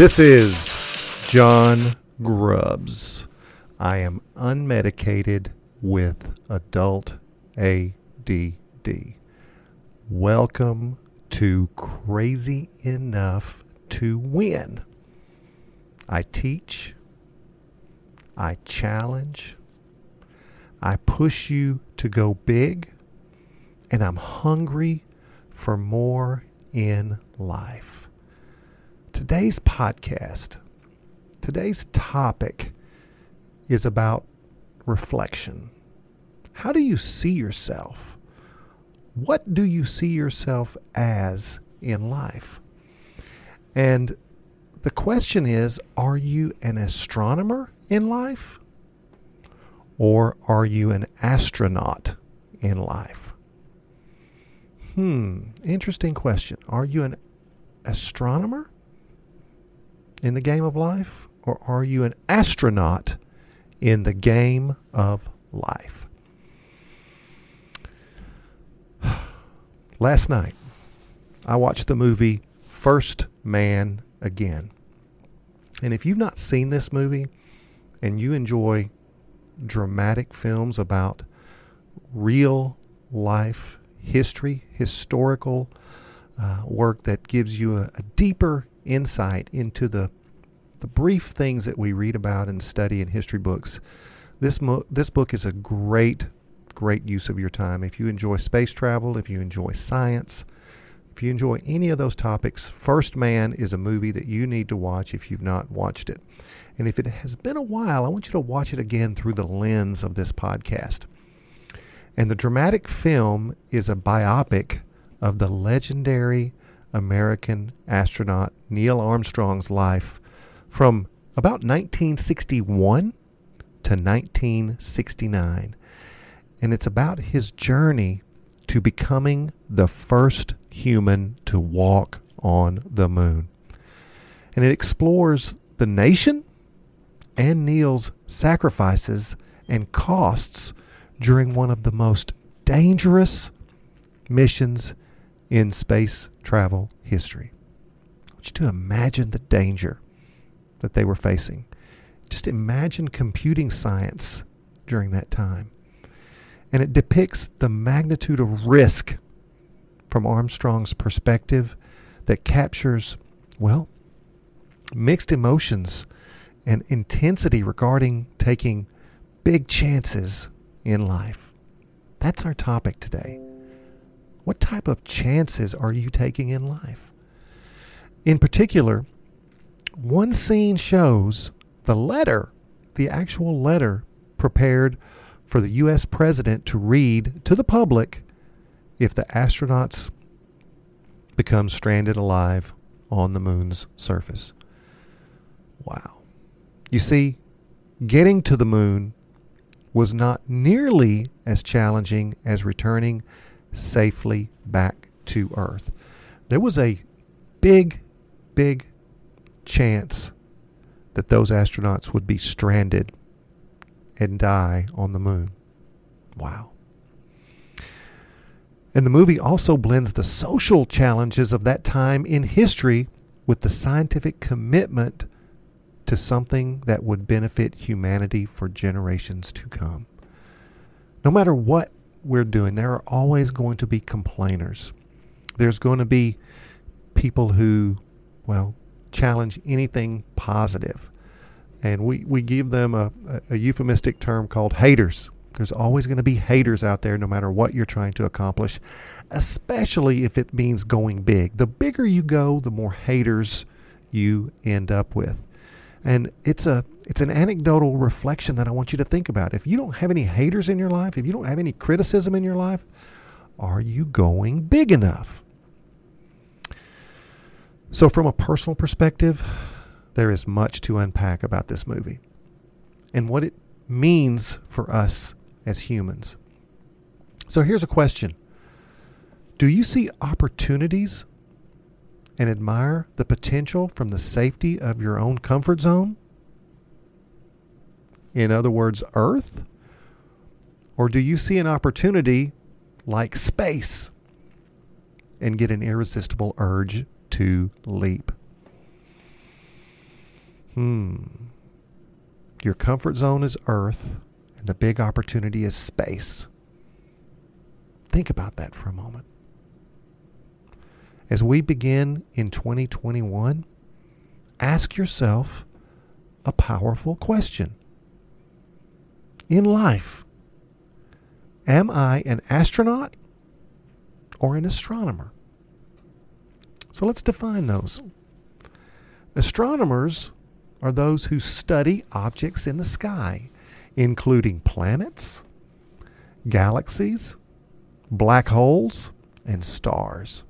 This is John Grubbs. I am unmedicated with adult ADD. Welcome to Crazy Enough to Win. I teach, I challenge, I push you to go big, and I'm hungry for more in life. Today's podcast, today's topic is about reflection. How do you see yourself? What do you see yourself as in life? And the question is are you an astronomer in life? Or are you an astronaut in life? Hmm, interesting question. Are you an astronomer in the game of life? Or are you an astronaut in the game of life? Last night, I watched the movie First Man Again. And if you've not seen this movie and you enjoy dramatic films about real life history, historical uh, work that gives you a, a deeper insight into the the brief things that we read about and study in history books. This mo- this book is a great great use of your time. If you enjoy space travel, if you enjoy science, if you enjoy any of those topics, First Man is a movie that you need to watch if you've not watched it. And if it has been a while, I want you to watch it again through the lens of this podcast. And the dramatic film is a biopic of the legendary American astronaut Neil Armstrong's life from about 1961 to 1969. And it's about his journey to becoming the first human to walk on the moon. And it explores the nation and Neil's sacrifices and costs during one of the most dangerous missions in space travel history. Want you to imagine the danger that they were facing. Just imagine computing science during that time. And it depicts the magnitude of risk from Armstrong's perspective that captures, well, mixed emotions and intensity regarding taking big chances in life. That's our topic today. What type of chances are you taking in life? In particular, one scene shows the letter, the actual letter prepared for the U.S. president to read to the public if the astronauts become stranded alive on the moon's surface. Wow. You see, getting to the moon was not nearly as challenging as returning safely back to Earth. There was a big, big chance that those astronauts would be stranded and die on the moon. Wow. And the movie also blends the social challenges of that time in history with the scientific commitment to something that would benefit humanity for generations to come. No matter what we're doing, there are always going to be complainers. There's going to be people who, well, challenge anything positive. And we, we give them a, a, euphemistic term called haters. There's always going to be haters out there no matter what you're trying to accomplish, especially if it means going big. The bigger you go, the more haters you end up with. And it's a it's an anecdotal reflection that I want you to think about. If you don't have any haters in your life, if you don't have any criticism in your life, are you going big enough? So from a personal perspective, there is much to unpack about this movie and what it means for us as humans. So here's a question. Do you see opportunities and admire the potential from the safety of your own comfort zone? In other words, Earth? Or do you see an opportunity like space and get an irresistible urge to leap? Hmm. Your comfort zone is Earth, and the big opportunity is space. Think about that for a moment. As we begin in 2021, ask yourself a powerful question. In life, am I an astronaut or an astronomer? So let's define those. Astronomers are those who study objects in the sky, including planets, galaxies, black holes, and stars.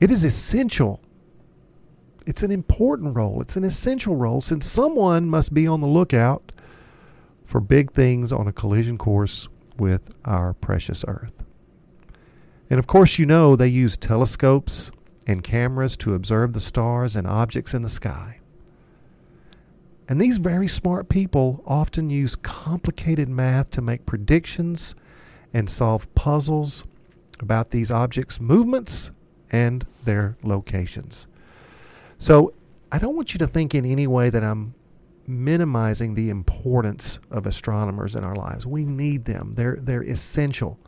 It is essential. It's an important role. It's an essential role since someone must be on the lookout for big things on a collision course with our precious Earth. And of course, you know they use telescopes and cameras to observe the stars and objects in the sky. And these very smart people often use complicated math to make predictions and solve puzzles about these objects' movements and their locations. So I don't want you to think in any way that I'm minimizing the importance of astronomers in our lives. We need them. They're they're essential.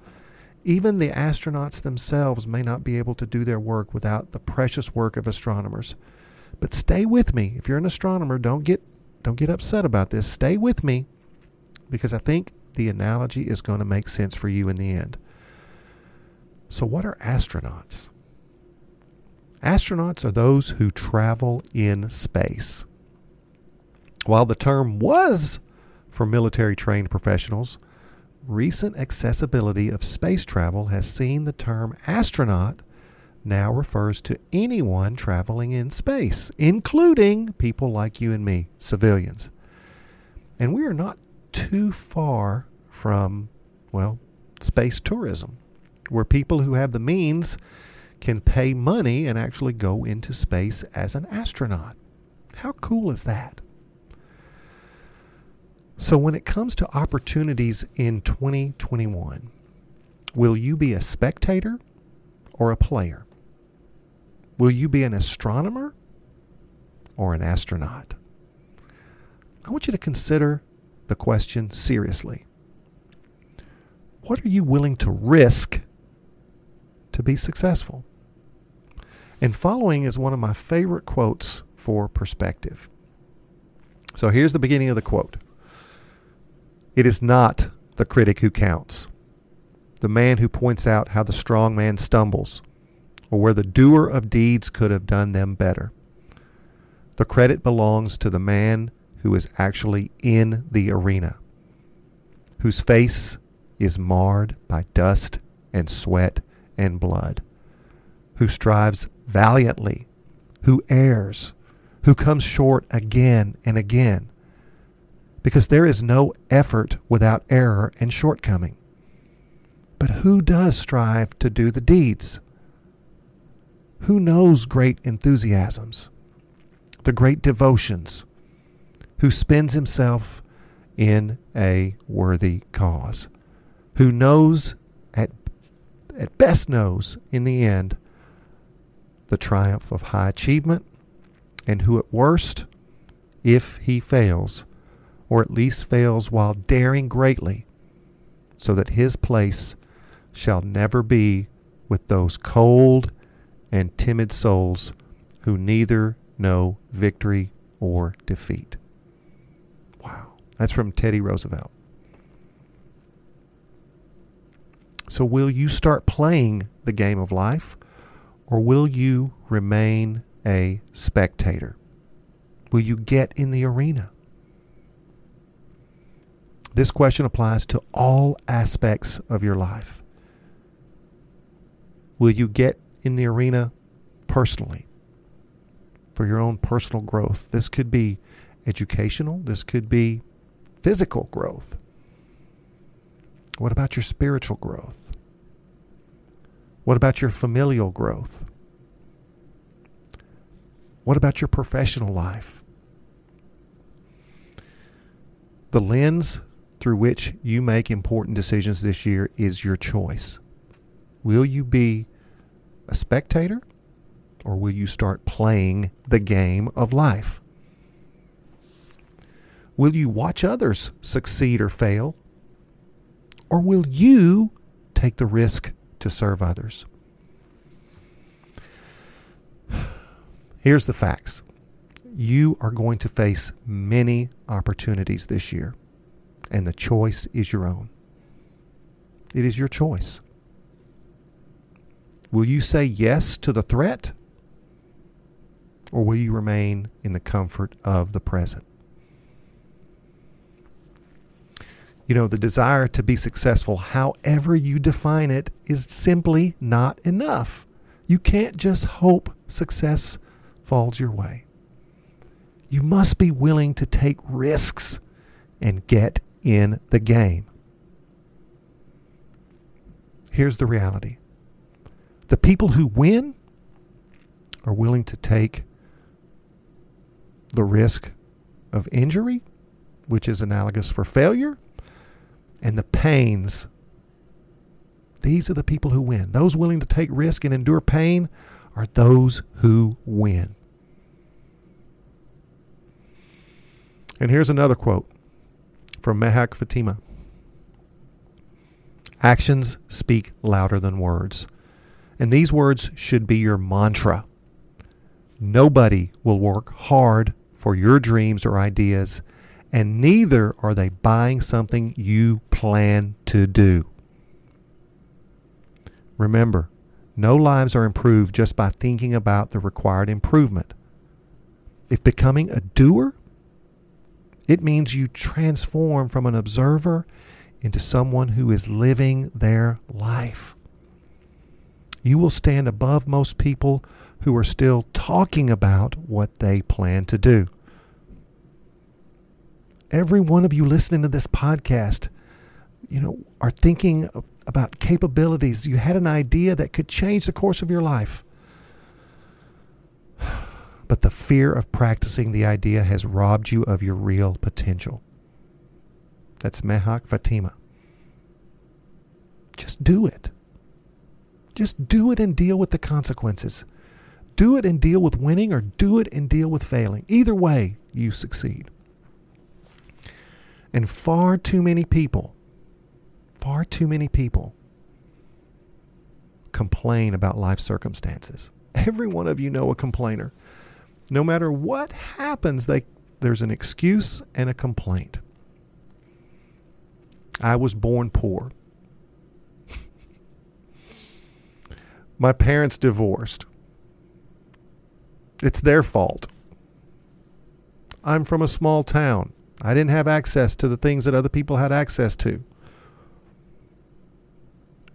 Even the astronauts themselves may not be able to do their work without the precious work of astronomers. But stay with me. If you're an astronomer, don't get don't get upset about this. Stay with me because I think the analogy is going to make sense for you in the end. So what are astronauts? Astronauts are those who travel in space. While the term was for military trained professionals, recent accessibility of space travel has seen the term astronaut now refers to anyone traveling in space, including people like you and me, civilians. And we are not too far from, well, space tourism, where people who have the means can pay money and actually go into space as an astronaut. How cool is that? So, when it comes to opportunities in 2021, will you be a spectator or a player? Will you be an astronomer or an astronaut? I want you to consider the question seriously. What are you willing to risk to be successful? And following is one of my favorite quotes for perspective. So here's the beginning of the quote it is not the critic who counts, the man who points out how the strong man stumbles, or where the doer of deeds could have done them better. The credit belongs to the man who is actually in the arena, whose face is marred by dust and sweat and blood, who strives valiantly, who errs, who comes short again and again, because there is no effort without error and shortcoming. But who does strive to do the deeds? Who knows great enthusiasms, the great devotions, who spends himself in a worthy cause, who knows at, at best knows in the end the triumph of high achievement, and who at worst, if he fails, or at least fails while daring greatly, so that his place shall never be with those cold and timid souls who neither know victory or defeat. Wow. That's from Teddy Roosevelt. So, will you start playing the game of life, or will you remain a spectator? Will you get in the arena? This question applies to all aspects of your life. Will you get in the arena personally for your own personal growth? This could be educational, this could be physical growth. What about your spiritual growth? What about your familial growth? What about your professional life? The lens through which you make important decisions this year is your choice. Will you be a spectator or will you start playing the game of life? Will you watch others succeed or fail? Or will you take the risk to serve others? Here's the facts you are going to face many opportunities this year, and the choice is your own. It is your choice. Will you say yes to the threat? Or will you remain in the comfort of the present? You know, the desire to be successful, however you define it, is simply not enough. You can't just hope success falls your way. You must be willing to take risks and get in the game. Here's the reality the people who win are willing to take the risk of injury, which is analogous for failure, and the pains. These are the people who win. Those willing to take risk and endure pain are those who win. And here's another quote from Mehak Fatima Actions speak louder than words. And these words should be your mantra. Nobody will work hard for your dreams or ideas, and neither are they buying something you plan to do. Remember, no lives are improved just by thinking about the required improvement. If becoming a doer it means you transform from an observer into someone who is living their life. You will stand above most people who are still talking about what they plan to do. Every one of you listening to this podcast, you know, are thinking about capabilities. You had an idea that could change the course of your life but the fear of practicing the idea has robbed you of your real potential. That's Mehak Fatima. Just do it. Just do it and deal with the consequences. Do it and deal with winning, or do it and deal with failing. Either way, you succeed. And far too many people, far too many people complain about life circumstances. Every one of you know a complainer. No matter what happens, they, there's an excuse and a complaint. I was born poor. My parents divorced. It's their fault. I'm from a small town. I didn't have access to the things that other people had access to.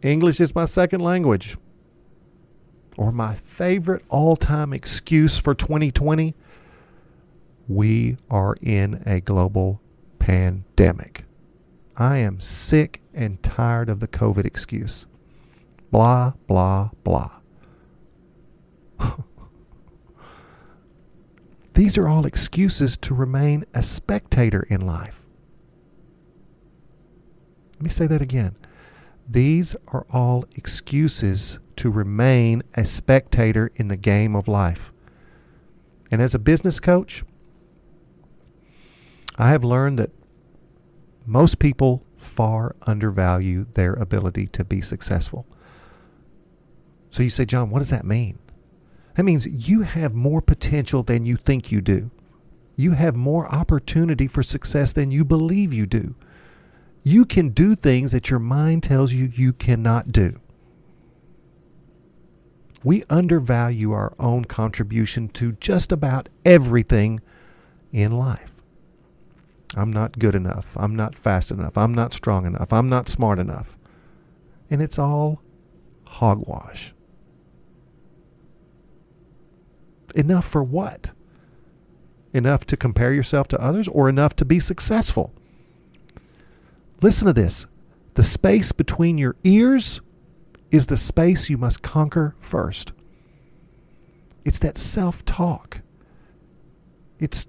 English is my second language or my favorite all time excuse for 2020 we are in a global pandemic. I am sick and tired of the COVID excuse. Blah, blah, blah. These are all excuses to remain a spectator in life. Let me say that again. These are all excuses to remain a spectator in the game of life. And as a business coach, I have learned that most people far undervalue their ability to be successful. So you say, John, what does that mean? That means you have more potential than you think you do. You have more opportunity for success than you believe you do. You can do things that your mind tells you you cannot do. We undervalue our own contribution to just about everything in life. I'm not good enough. I'm not fast enough. I'm not strong enough. I'm not smart enough. And it's all hogwash. Enough for what? Enough to compare yourself to others or enough to be successful? Listen to this. The space between your ears is the space you must conquer first. It's that self talk. It's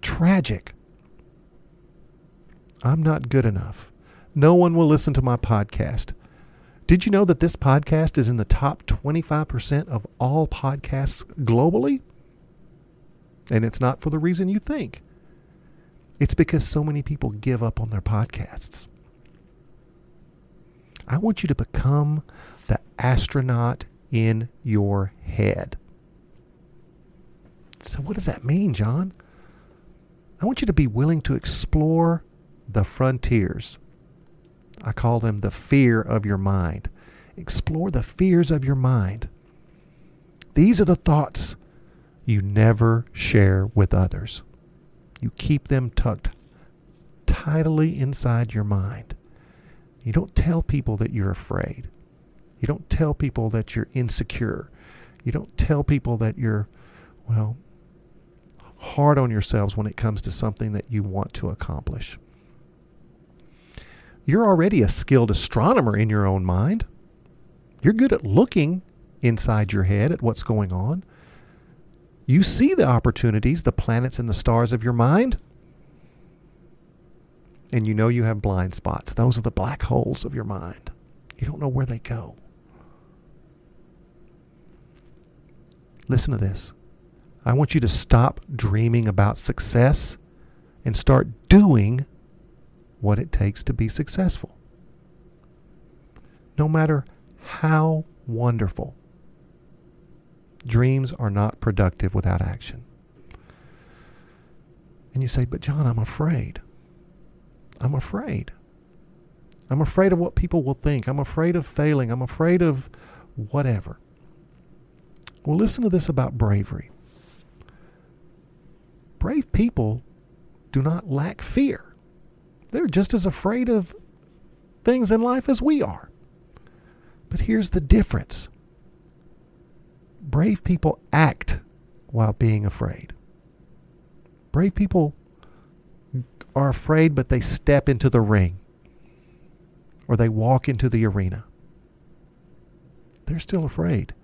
tragic. I'm not good enough. No one will listen to my podcast. Did you know that this podcast is in the top 25% of all podcasts globally? And it's not for the reason you think. It's because so many people give up on their podcasts. I want you to become the astronaut in your head. So, what does that mean, John? I want you to be willing to explore the frontiers. I call them the fear of your mind. Explore the fears of your mind. These are the thoughts you never share with others. You keep them tucked tidily inside your mind. You don't tell people that you're afraid. You don't tell people that you're insecure. You don't tell people that you're, well, hard on yourselves when it comes to something that you want to accomplish. You're already a skilled astronomer in your own mind. You're good at looking inside your head at what's going on. You see the opportunities, the planets and the stars of your mind. And you know you have blind spots. Those are the black holes of your mind. You don't know where they go. Listen to this. I want you to stop dreaming about success and start doing what it takes to be successful. No matter how wonderful, dreams are not productive without action. And you say, But John, I'm afraid. I'm afraid. I'm afraid of what people will think. I'm afraid of failing. I'm afraid of whatever. Well, listen to this about bravery. Brave people do not lack fear. They're just as afraid of things in life as we are. But here's the difference brave people act while being afraid. Brave people are afraid, but they step into the ring or they walk into the arena. They're still afraid,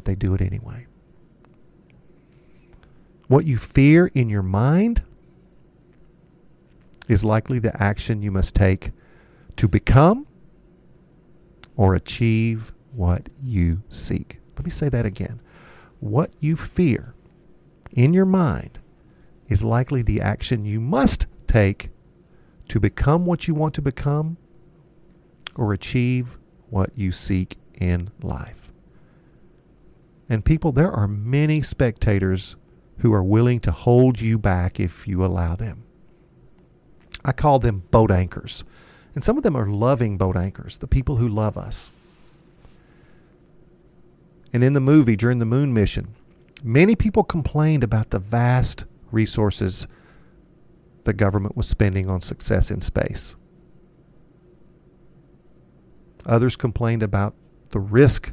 but they do it anyway. What you fear in your mind is likely the action you must take to become or achieve what you seek. Let me say that again. What you fear in your mind is likely the action you must take to become what you want to become or achieve what you seek in life. And people, there are many spectators who are willing to hold you back if you allow them. I call them boat anchors. And some of them are loving boat anchors, the people who love us. And in the movie, during the moon mission, many people complained about the vast resources the government was spending on success in space. Others complained about the risk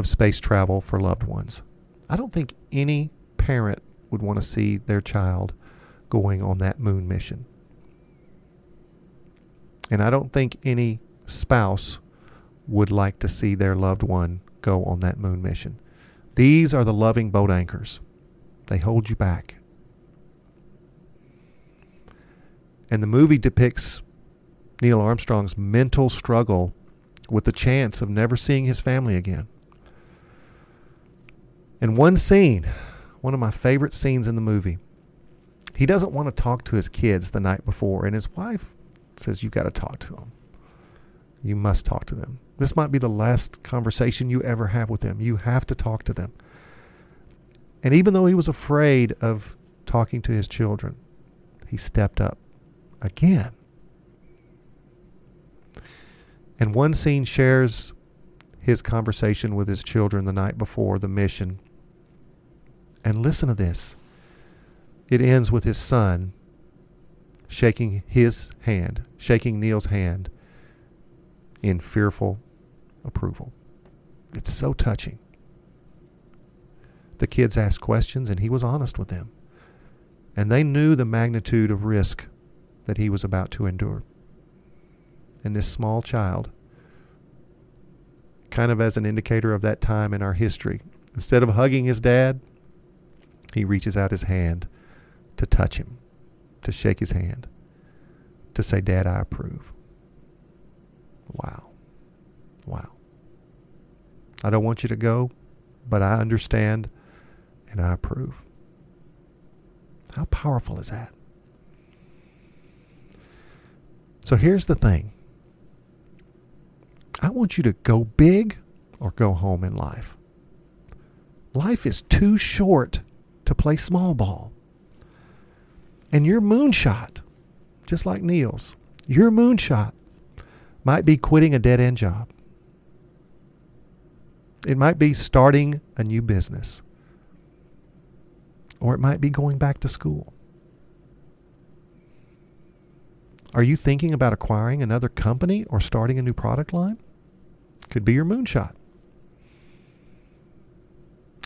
of space travel for loved ones. I don't think any parent would want to see their child going on that moon mission. And I don't think any spouse would like to see their loved one go on that moon mission. These are the loving boat anchors. They hold you back. And the movie depicts Neil Armstrong's mental struggle with the chance of never seeing his family again. And one scene, one of my favorite scenes in the movie, he doesn't want to talk to his kids the night before, and his wife says, You've got to talk to them. You must talk to them. This might be the last conversation you ever have with them. You have to talk to them. And even though he was afraid of talking to his children, he stepped up again. And one scene shares his conversation with his children the night before the mission. And listen to this. It ends with his son shaking his hand, shaking Neil's hand in fearful approval. It's so touching. The kids asked questions and he was honest with them. And they knew the magnitude of risk that he was about to endure. And this small child, kind of as an indicator of that time in our history, instead of hugging his dad, he reaches out his hand to touch him to shake his hand, to say, Dad, I approve. Wow. Wow. I don't want you to go, but I understand and I approve. How powerful is that? So here's the thing I want you to go big or go home in life. Life is too short to play small ball. And your moonshot, just like Neil's, your moonshot might be quitting a dead end job. It might be starting a new business. Or it might be going back to school. Are you thinking about acquiring another company or starting a new product line? Could be your moonshot.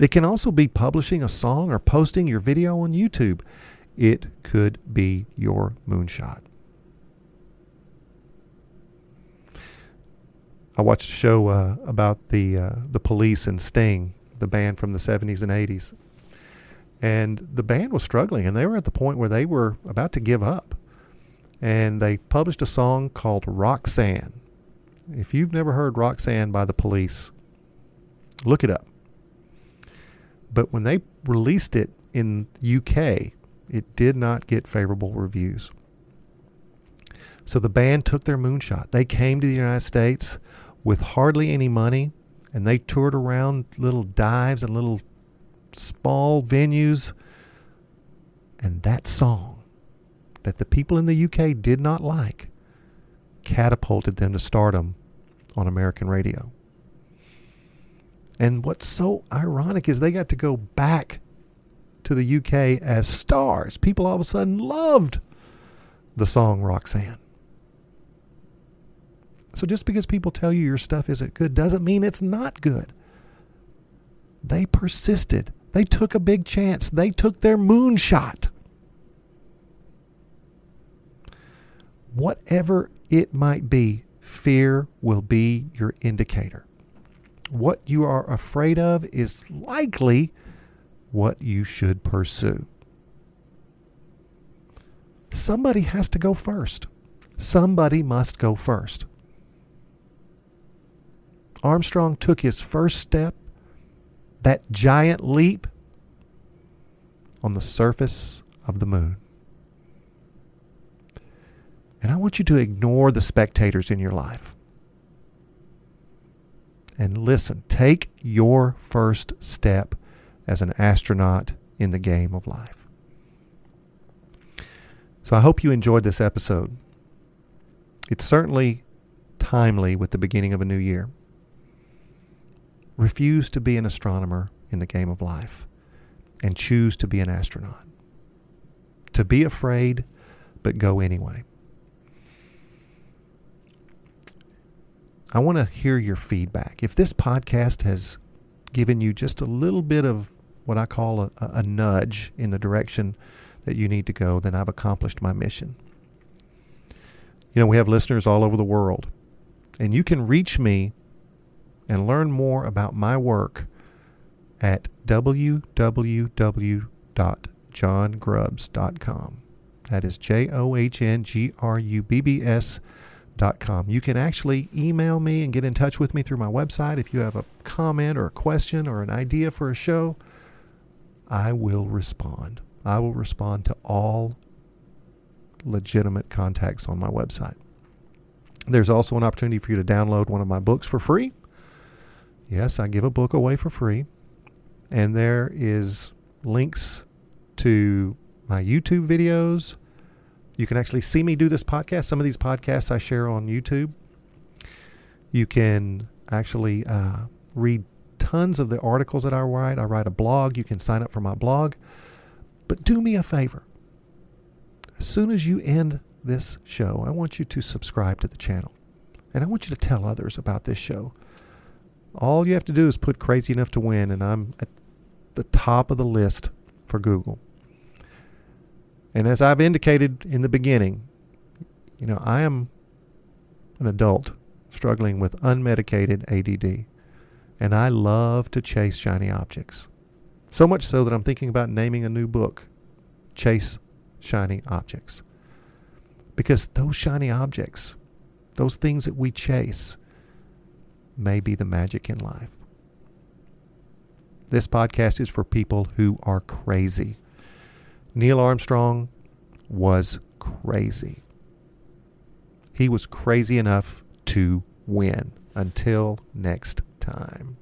It can also be publishing a song or posting your video on YouTube. It could be your moonshot. I watched a show uh, about the uh, the police and Sting, the band from the 70s and 80s. And the band was struggling and they were at the point where they were about to give up. And they published a song called Roxanne. If you've never heard Roxanne by the police, look it up. But when they released it in UK, it did not get favorable reviews. So the band took their moonshot. They came to the United States with hardly any money and they toured around little dives and little small venues. And that song that the people in the UK did not like catapulted them to stardom on American radio. And what's so ironic is they got to go back to the UK as stars. People all of a sudden loved the song Roxanne. So just because people tell you your stuff isn't good doesn't mean it's not good. They persisted. They took a big chance. They took their moonshot. Whatever it might be, fear will be your indicator. What you are afraid of is likely what you should pursue. Somebody has to go first. Somebody must go first. Armstrong took his first step, that giant leap, on the surface of the moon. And I want you to ignore the spectators in your life. And listen, take your first step as an astronaut in the game of life. So I hope you enjoyed this episode. It's certainly timely with the beginning of a new year. Refuse to be an astronomer in the game of life and choose to be an astronaut. To be afraid, but go anyway. I want to hear your feedback. If this podcast has given you just a little bit of what I call a, a nudge in the direction that you need to go, then I've accomplished my mission. You know, we have listeners all over the world, and you can reach me and learn more about my work at www.johngrubbs.com. That is J O H N G R U B B S dot com. You can actually email me and get in touch with me through my website if you have a comment or a question or an idea for a show. I will respond. I will respond to all legitimate contacts on my website. There's also an opportunity for you to download one of my books for free. Yes, I give a book away for free. And there is links to my YouTube videos. You can actually see me do this podcast. Some of these podcasts I share on YouTube. You can actually uh, read tons of the articles that I write. I write a blog. You can sign up for my blog. But do me a favor. As soon as you end this show, I want you to subscribe to the channel. And I want you to tell others about this show. All you have to do is put Crazy Enough to Win, and I'm at the top of the list for Google. And as I've indicated in the beginning, you know, I am an adult struggling with unmedicated ADD and I love to chase shiny objects. So much so that I'm thinking about naming a new book, Chase Shiny Objects. Because those shiny objects, those things that we chase, may be the magic in life. This podcast is for people who are crazy. Neil Armstrong was crazy. He was crazy enough to win. Until next time.